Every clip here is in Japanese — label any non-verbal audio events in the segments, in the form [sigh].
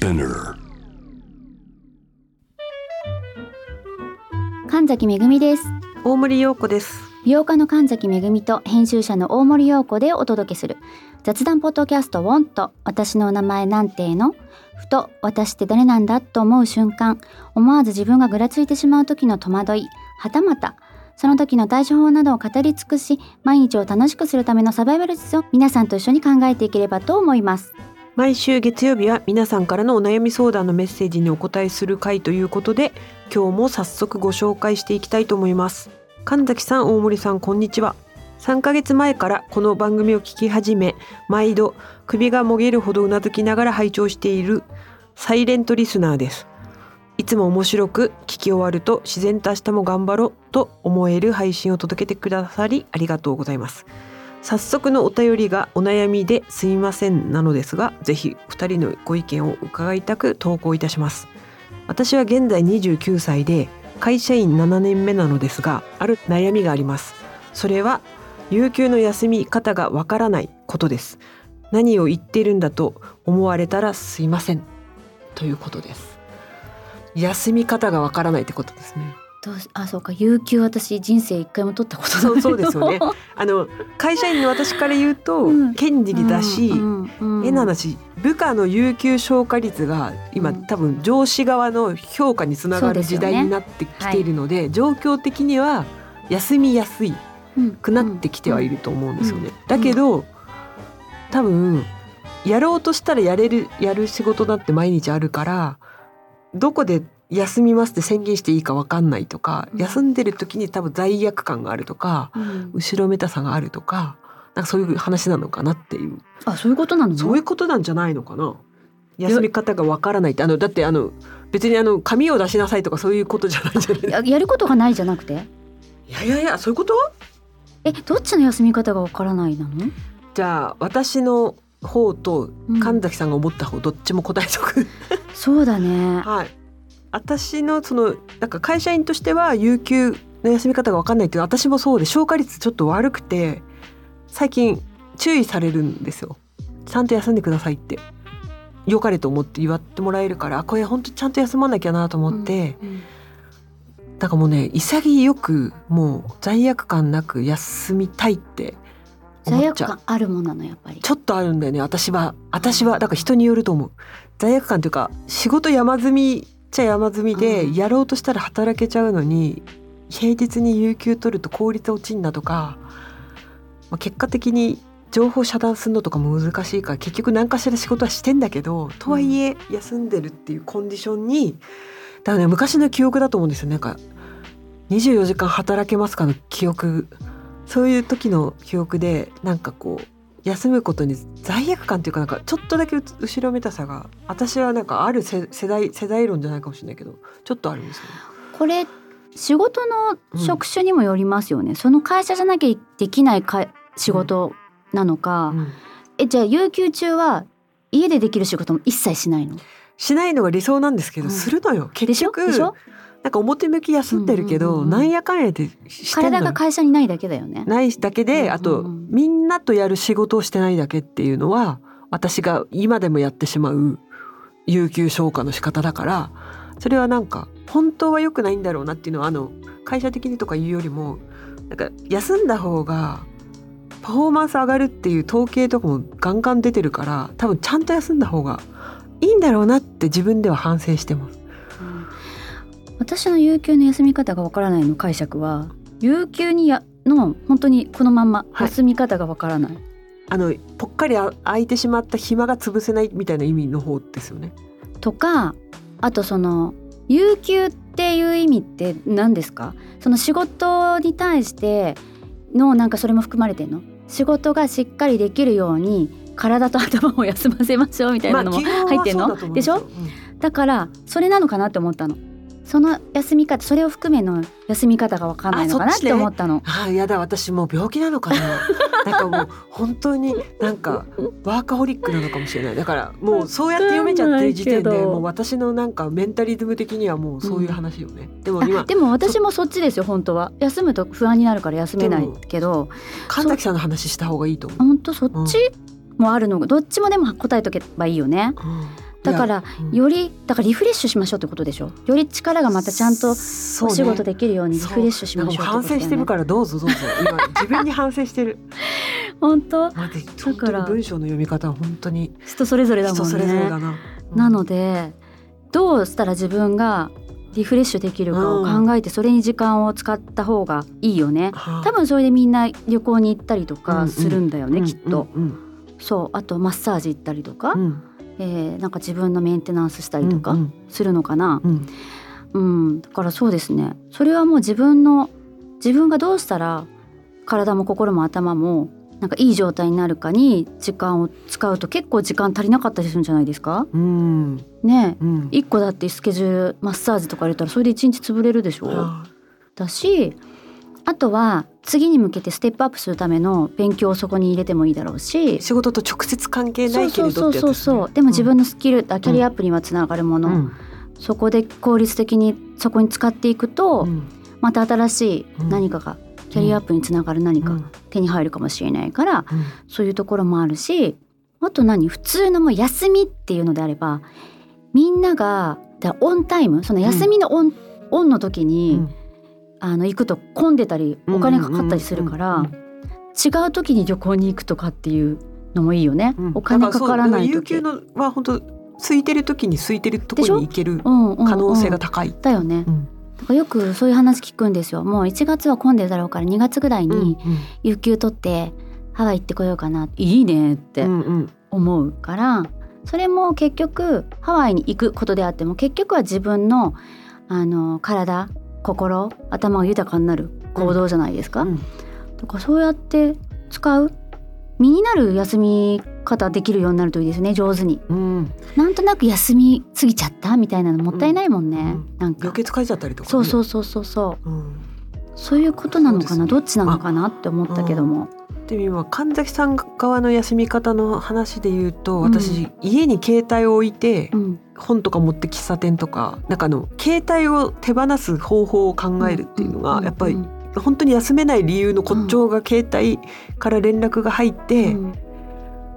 Spinner. 神崎めぐみです。大森洋子です。美容家の神崎めぐみと編集者の大森洋子でお届けする。雑談ポッドキャストウォンと私のお名前なんての？ふと私って誰なんだと思う瞬間。思わず自分がぐらついてしまう時の戸惑い。はたまたその時の対処法などを語り尽くし毎日を楽しくするためのサバイバル術を皆さんと一緒に考えていければと思います毎週月曜日は皆さんからのお悩み相談のメッセージにお答えする回ということで、今日も早速ご紹介していきたいと思います。神崎さん、大森さん、こんにちは。3ヶ月前からこの番組を聞き始め、毎度首がもげるほどうなずきながら拝聴しているサイレントリスナーです。いつも面白く聞き終わると自然と明日も頑張ろうと思える配信を届けてくださりありがとうございます。早速のお便りがお悩みですいませんなのですがぜひ2人のご意見を伺いたく投稿いたします。私は現在29歳で会社員7年目なのですがある悩みがあります。それは有給の休み方がわからないことです。何を言っているんだと思われたらすいません。ということです。休み方がわからないってことですね。どうしあそうか有給私人生一回も取ったことないそうそうですよね。[laughs] あの会社員の私から言うと、うん。権利だし、うんうんうん。変な話部下の有給消化率が今、うん。多分上司側の評価につながる時代になってきているので状況的には休みやすいうん。くなってきてはいると思うんですよね。うん。だけど多分やろうとしたらやれるやる仕事だって毎日あるからどこで休みますって宣言していいか分かんないとか、うん。休んでる時に多分罪悪感があるとかうん。後ろめたさがあるとかなんかそういう話なのかなっていう。あそういうことなの？そういうことなんじゃないのかな？休み方がわからないってあのだってあの別にあの紙を出しなさいとかそういうことじゃないじゃない？ややることがないじゃなくて？いやいやいやそういうこと？えどっちの休み方がわからないなの？じゃあ私の方とうん神崎さんが思った方どっちも答えとく、そうだね。[laughs] はい私のそのなんか会社員としては有給の休み方がわかんないっていう私もそうで消化率ちょっと悪くて最近注意されるんですよ。ちゃんと休んでくださいって。良かれと思って言わってもらえるからあこれ本当ちゃんと休まなきゃなと思って、うんだからもうね潔くもう罪悪感なく休みたいって。思罪悪感あるもんなのやっぱり。ちょっとあるんだよね私は。私はだから人によると思う。罪悪感というか仕事山積みっちゃ山積みうんでやろうとしたら働けちゃうのに平日に有給取ると効率落ちんだとか、まあ、結果的に情報遮断するのとかも難しいから結局何かしら仕事はしてんだけどとはいえ休んでるっていうコンディションにだからね昔の記憶だと思うんですよ。なんか24時間働けますかの記憶。そういう時の記憶でなんかこう休むことに罪悪感っていうかなんかちょっとだけ後ろめたさが私はなんかある世世代世代論じゃないかもしれないけどちょっとあるんですよね。これ仕事の職種にもよりますよね、その会社じゃなきゃできないか仕事なのか、うん。えじゃあ有給中は家でできる仕事も一切しないの？しないのが理想なんですけど、うん。するのよ。結局でしょ？なんか表向き休んでるけど、なんやかんやで体が会社にないだけだよね。ないだけで、あとみんなとやる仕事をしてないだけっていうのは私が今でもやってしまう有給消化の仕方だからそれはなんか本当は良くないんだろうなっていうのはあの会社的にとかいうよりもなんか休んだ方がパフォーマンス上がるっていう統計とかもガンガン出てるから多分ちゃんと休んだ方がいいんだろうなって自分では反省してます。うん私の有給の休み方がわからないの解釈は有給にやの本当にこのまんまはい休み方がわからない、あのぽっかりあ空いてしまった暇が潰せないみたいな意味の方ですよね。とかあとその有給っていう意味って何ですか？その仕事に対してのなんかそれも含まれてんの？仕事がしっかりできるように体と頭を休ませましょうみたいなのも入ってんの、そうだと思うんでしょ？ようん。だからそれなのかなって思ったのその休み方それを含めの休み方が分かんないのかなって思ったの。ああやだ私もう病気なのかな。[laughs] なんかもう本当になんかワーカホリックなのかもしれない。だからもうそうやって読めちゃってる時点でもう私のなんかメンタリズム的にはもうそういう話よね、でも今あでも私もそっちですよ本当は。休むと不安になるから休めないけど。神崎さんの話した方がいいと思う、本当そっちもあるのがどっちもでも答えとけばいいよね。うんだからうん。よりだからリフレッシュしましょうってことでしょ？より力がまたちゃんとお仕事できるようにリフレッシュしましょうね。なんかもう反省してるからどうぞどうぞ。今自分に反省してる。[laughs] 本当？だから文章の読み方は本当に人それぞれだもんね。人それぞれだな、なのでどうしたら自分がリフレッシュできるかを考えてそれに時間を使った方がいいよね。はあ。多分それでみんな旅行に行ったりとかするんだよね、うんきっと、うんそう。あとマッサージ行ったりとか、うんえーなんか自分のメンテナンスしたりとかうんするのかな、うん。うん、だからそうですね。それはもう自分の自分がどうしたら体も心も頭もなんかいい状態になるかに時間を使うと結構時間足りなかったりするんじゃないですか。うん。ね。えうん。一個だってスケジュールマッサージとか入れたらそれで一日潰れるでしょ。はあだしあとは次に向けてステップアップするための勉強をそこに入れてもいいだろうし。仕事と直接関係なそいうけれそうそうそうどってやつですね。そうでも自分のスキル、あキャリアアップにはつながるもの、うん。そこで効率的にそこに使っていくと、うん。また新しい何かが、キャリアアップにつながる何かうん。手に入るかもしれないから、うん。そういうところもあるしあと何普通のもう休みっていうのであればみんながだオンタイムその休みのオン,、オンの時に、あの行くと混んでたりお金かかったりするから、うんうん違う時に旅行に行くとかっていうのもいいよね、うん。お金かからない有給のは本当空いてる時に空いてるところに行けるうんうんうん可能性が高い。だよねうん。だからよくそういう話聞くんですよ。もう1月は混んでるだろうから2月ぐらいに有給取ってハワイ行ってこようかないいねってうんうん。思うから、それも結局ハワイに行くことであっても結局は自分のあの体心頭が豊かになる行動じゃないですか、うん。だからそうやって使う身になる休み方できるようになるといいですね上手に。うん。なんとなく休みすぎちゃったみたいなのもったいないもんね、うん。なんか。余計疲れちゃったりとかね。そうそうそうそうそう。うん。そういうことなのかな、ね。どっちなのかなって思ったけども、で今神崎さん側の休み方の話で言うとうん。私、家に携帯を置いて、うん。本とか持って喫茶店とかなんかあの携帯を手放す方法を考えるっていうのが、ん。やっぱりうん本当に休めない理由の骨頂が携帯から連絡が入って、うん。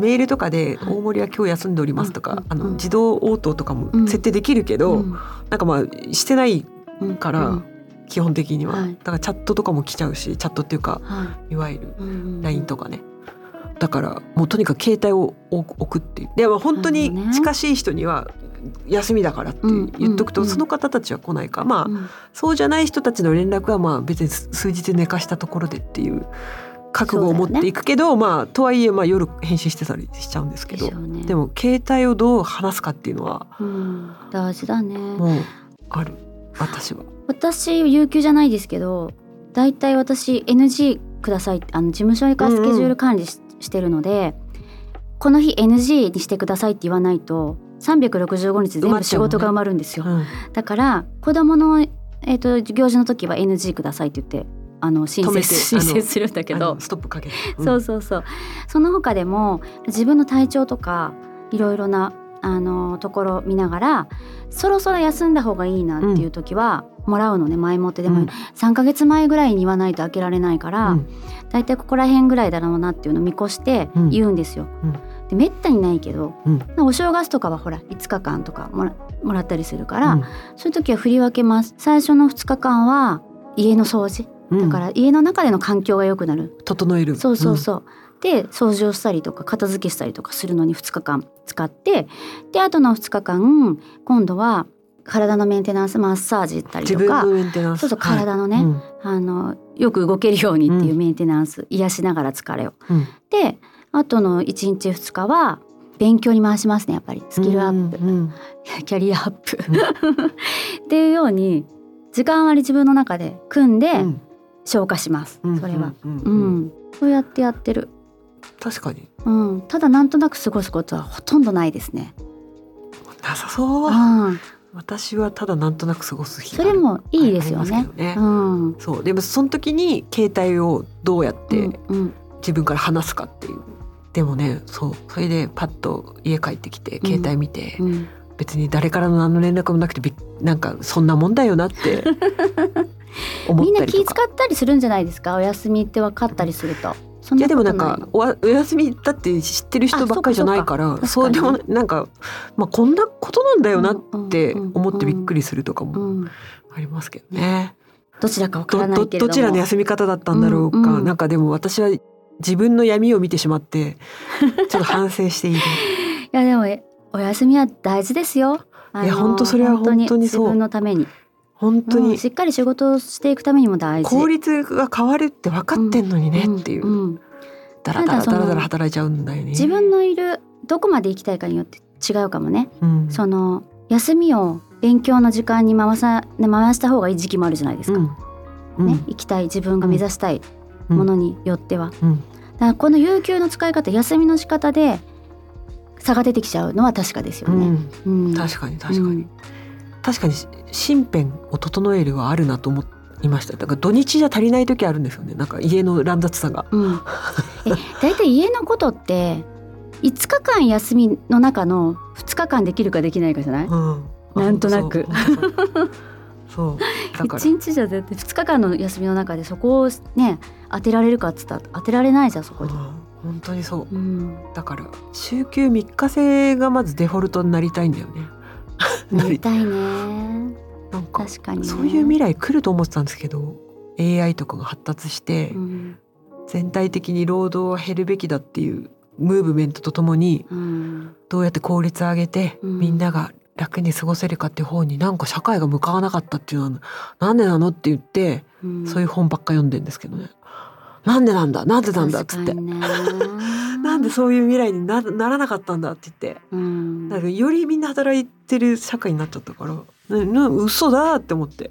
メールとかで「はい大森は今日休んでおります」とか、うん。うんあの自動応答とかもうん。設定できるけど、うん。なんかまあしてないうん。から、うん基本的には、はい。だからチャットとかも来ちゃうしチャットっていうかはい。わゆるうん LINE とかね。だからもうとにかく携帯を置置くっていう。でも本当に近しい人には休みだからって言っとくと、その方たちは来ないかまあ、うん。そうじゃない人たちの連絡はまあ別に数日寝かしたところでっていう覚悟を持っていくけど、まあとはいえまあ夜返信してたりしちゃうんですけど。ね。でも携帯をどう話すかっていうのはうん。大事だね。もうある。私は。私有給じゃないですけどだいたい私 NG ください。あの事務所からスケジュール管理し,、してるのでこの日 NG にしてくださいって言わないと365日全部仕事が埋まるんですよ、うんだから子供のえっ、と行事の時は NG くださいって言ってあの申請申請する。んだけど。ストップかけて、うん。そうそうそう。その他でも自分の体調とかいろいろなあのところ見ながらそろそろ休んだ方がいいなっていう時はもらうのね前もって。でも、うん。3ヶ月前ぐらいに言わないと開けられないから、うん。だいたいここら辺ぐらいだろうなっていうのを見越してうん。言うんですよ。うん。でめったにないけど、うん。お正月とかはほら5日間とかもらもらったりするから、うん。そういう時は振り分けます。最初の2日間は家の掃除だから家の中での環境が良くなる。整える。そうそうそう。で掃除をしたりとか片付けしたりとかするのに2日間使ってであとの2日間今度は体のメンテナンスマッサージ行ったりとか。そうそうはい。体のねうん。あのよく動けるようにっていううん。メンテナンス、癒しながら疲れを。うん。であとの1日2日は勉強に回しますねやっぱり。スキルアップ、うんうん [laughs] キャリアアップ。[laughs] っていうように時間割り自分の中で組んでうん消化します、うんそれは。うんううん。ん、そうやってやってる。確かに。うん、ただなんとなく過ごすことはほとんどないですね。なさそう。うん、私はただなんとなく過ごす日それもいいですよね。ねうん、うん、そう。でもその時に携帯をどうやってうん、自分から離すかっていう、でもねそう。それでパッと家帰ってきて携帯見て、うん、別に誰からの何の連絡もなくてなんかそんなもんだよなって。思 [laughs] みんな気使ったりするんじゃないですか？お休みって分かったりすると。いやでもなんかおわお休みだって知ってる人ばっかりじゃないからあそううかそうかもなんか、まあ、こんなことなんだよなっうんてうん思ってびっくりするとかもうん、ありますけどね。どちらかわからないけれどちらの休み方だったんだろうか、うんうんなんかでも私は自分の闇を見てしまってちょっと反省している。[laughs] いやでもえお休みは大事ですよ。いや本当それは本当にそう自分のために本当にうんしっかり仕事をしていくためにも大事。効率が変わるって分かってんのにねっていう、んんだらだらただらだら働いちゃうんだよね。自分のいるどこまで行きたいかによって違うかもね。うんその休みを勉強の時間に回さね回した方がいい時期もあるじゃないですか。うんうんね行きたい自分が目指したいうんものによっては。うんだからこの有給の使い方休みの仕方で差が出てきちゃうのは確かですよね。確かに確かに、うん確かに身辺を整えるはあるなと思いました。だから土日じゃ足りない時あるんですよね。なんか家の乱雑さが。うん、え大体家のことって5日間休みの中の2日間できるかできないかじゃない、うん。なんとなく。そう。[laughs] だから。1日じゃ絶対2日間の休みの中でそこをね当てられるかっつったら当てられないじゃんそこで。うん。本当にそう。うん、だから週休3日制がまずデフォルトになりたいんだよねなりたいね。なんか確かにね。そういう未来来ると思ってたんですけど AI とかが発達して、うん。全体的に労働は減るべきだっていうムーブメントとともにうん。どうやって効率を上げて、うん。みんなが楽に過ごせるかっていう方になんか社会が向かわなかったっていうのはなんでなのって言って、うん。そういう本ばっか読んでんですけどねなんでなんだ？なんでなんだ？っつって、[laughs] なんでそういう未来になならなかったんだって言って。うん。なんかよりみんな働いてる社会になっちゃったから。なな嘘だって思って。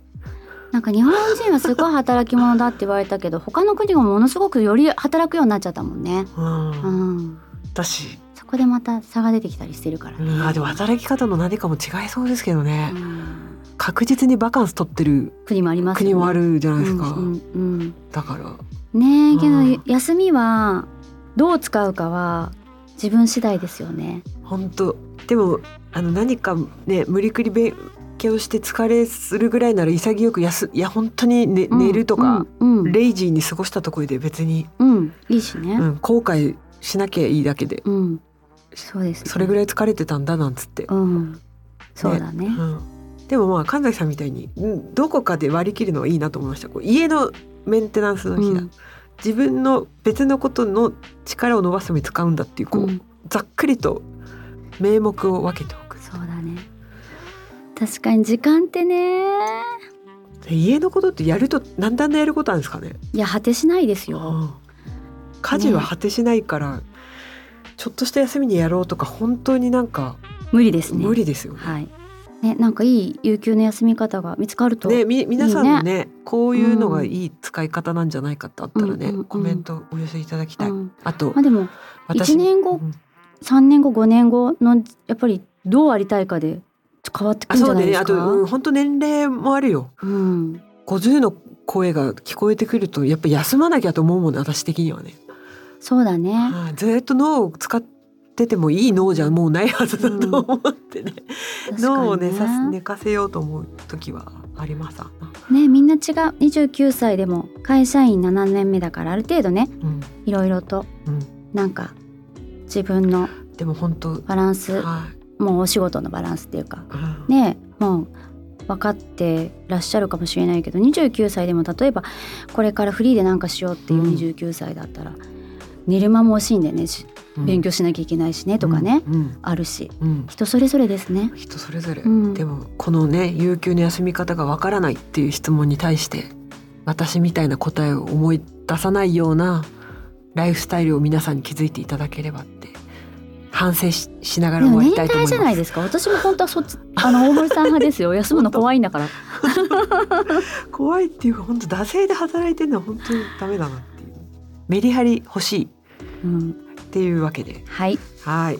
なんか日本人はすごい働き者だって言われたけど他の国もものすごくより働くようになっちゃったもんね。うん、うん、だし、そこでまた差が出てきたりしてるからね。うん、あでも働き方の何かも違いそうですけどね、うん。確実にバカンス取ってる国もありますよね。国もあるじゃないですか、うんうんだから。うんねえけど、うん休みはどう使うかは自分次第ですよね。本当でもあの何かね無理くり勉強して疲れするぐらいなら潔く休いや本当に、ねうん寝るとか、うんうんレイジーに過ごしたところで別に、うんいいしね。うん、後悔しなきゃいいだけでうん、そうです、ね。それぐらい疲れてたんだなんつって、うん、そうだね。うん、でもまあ神崎さんみたいにうんどこかで割り切るのはいいなと思いましたこう家のメンテナンスの日だ、うん自分の別のことの力を伸ばすために使うんだっていうこう、うんざっくりと名目を分けておくそうだね。確かに時間ってねで家のことってやると何だんだんやることあるんですかねいや果てしないですよ。うん家事は果てしないから、ちょっとした休みにやろうとか本当になんか無理ですね。無理ですよね。はい。ね、なんかいい有給の休み方が見つかると。ねみ皆さんのねいこういうのがいい使い方なんじゃないかってあったらね、うんうんうんコメントお寄せいただきたい。うんあとまあでも私1年後うん3年後5年後のやっぱりどうありたいかで変わってくあるんじゃないですか？うん、本当年齢もあるよ。うん50の声が聞こえてくるとやっぱ休まなきゃと思うもんね私的にはね。そうだね。はいずっと脳を使っててもいい脳じゃもうないはずだと思ってね、確脳をね。さ寝かせようと思う時はあります。ねみんな違う。29歳でも会社員7年目だからある程度ねうん。いろいろとうん、なんか自分のでも本当バランスはい、もうお仕事のバランスっていうかうん。ねもう分かってらっしゃるかもしれないけど29歳でも例えばこれからフリーでなんかしようっていううん。29歳だったら、寝る間も惜しいんでね勉強しなきゃいけないしねとかね、うんあるし。うん。人それぞれですね。人それぞれ、うん。でもこのね有給の休み方がわからないっていう質問に対して私みたいな答えを思い出さないようなライフスタイルを皆さんに気づいていただければって反省ししながら終わりたいと思います。代じゃないですか。私も本当はそっちあの大森さん派ですよ。[laughs] 休むの怖いんだから。[laughs] 怖いっていうか本当惰性で働いてるのは本当にダメだなメリハリ欲しいうんっていうわけで。はい。はい。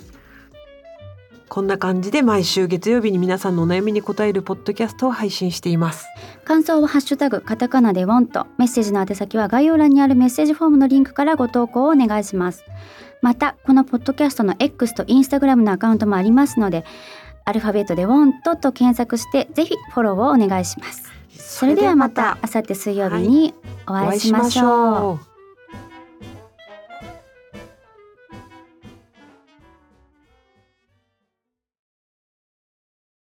こんな感じで毎週月曜日に皆さんのお悩みに答えるポッドキャストを配信しています。感想はハッシュタグカタカナでウォンと。メッセージの宛先は概要欄にあるメッセージフォームのリンクからご投稿をお願いします。またこのポッドキャストの X と Instagram のアカウントもありますのでアルファベットでウォンとと検索してぜひフォローをお願いします。それではまた明後日水曜日にお会いしましょう。う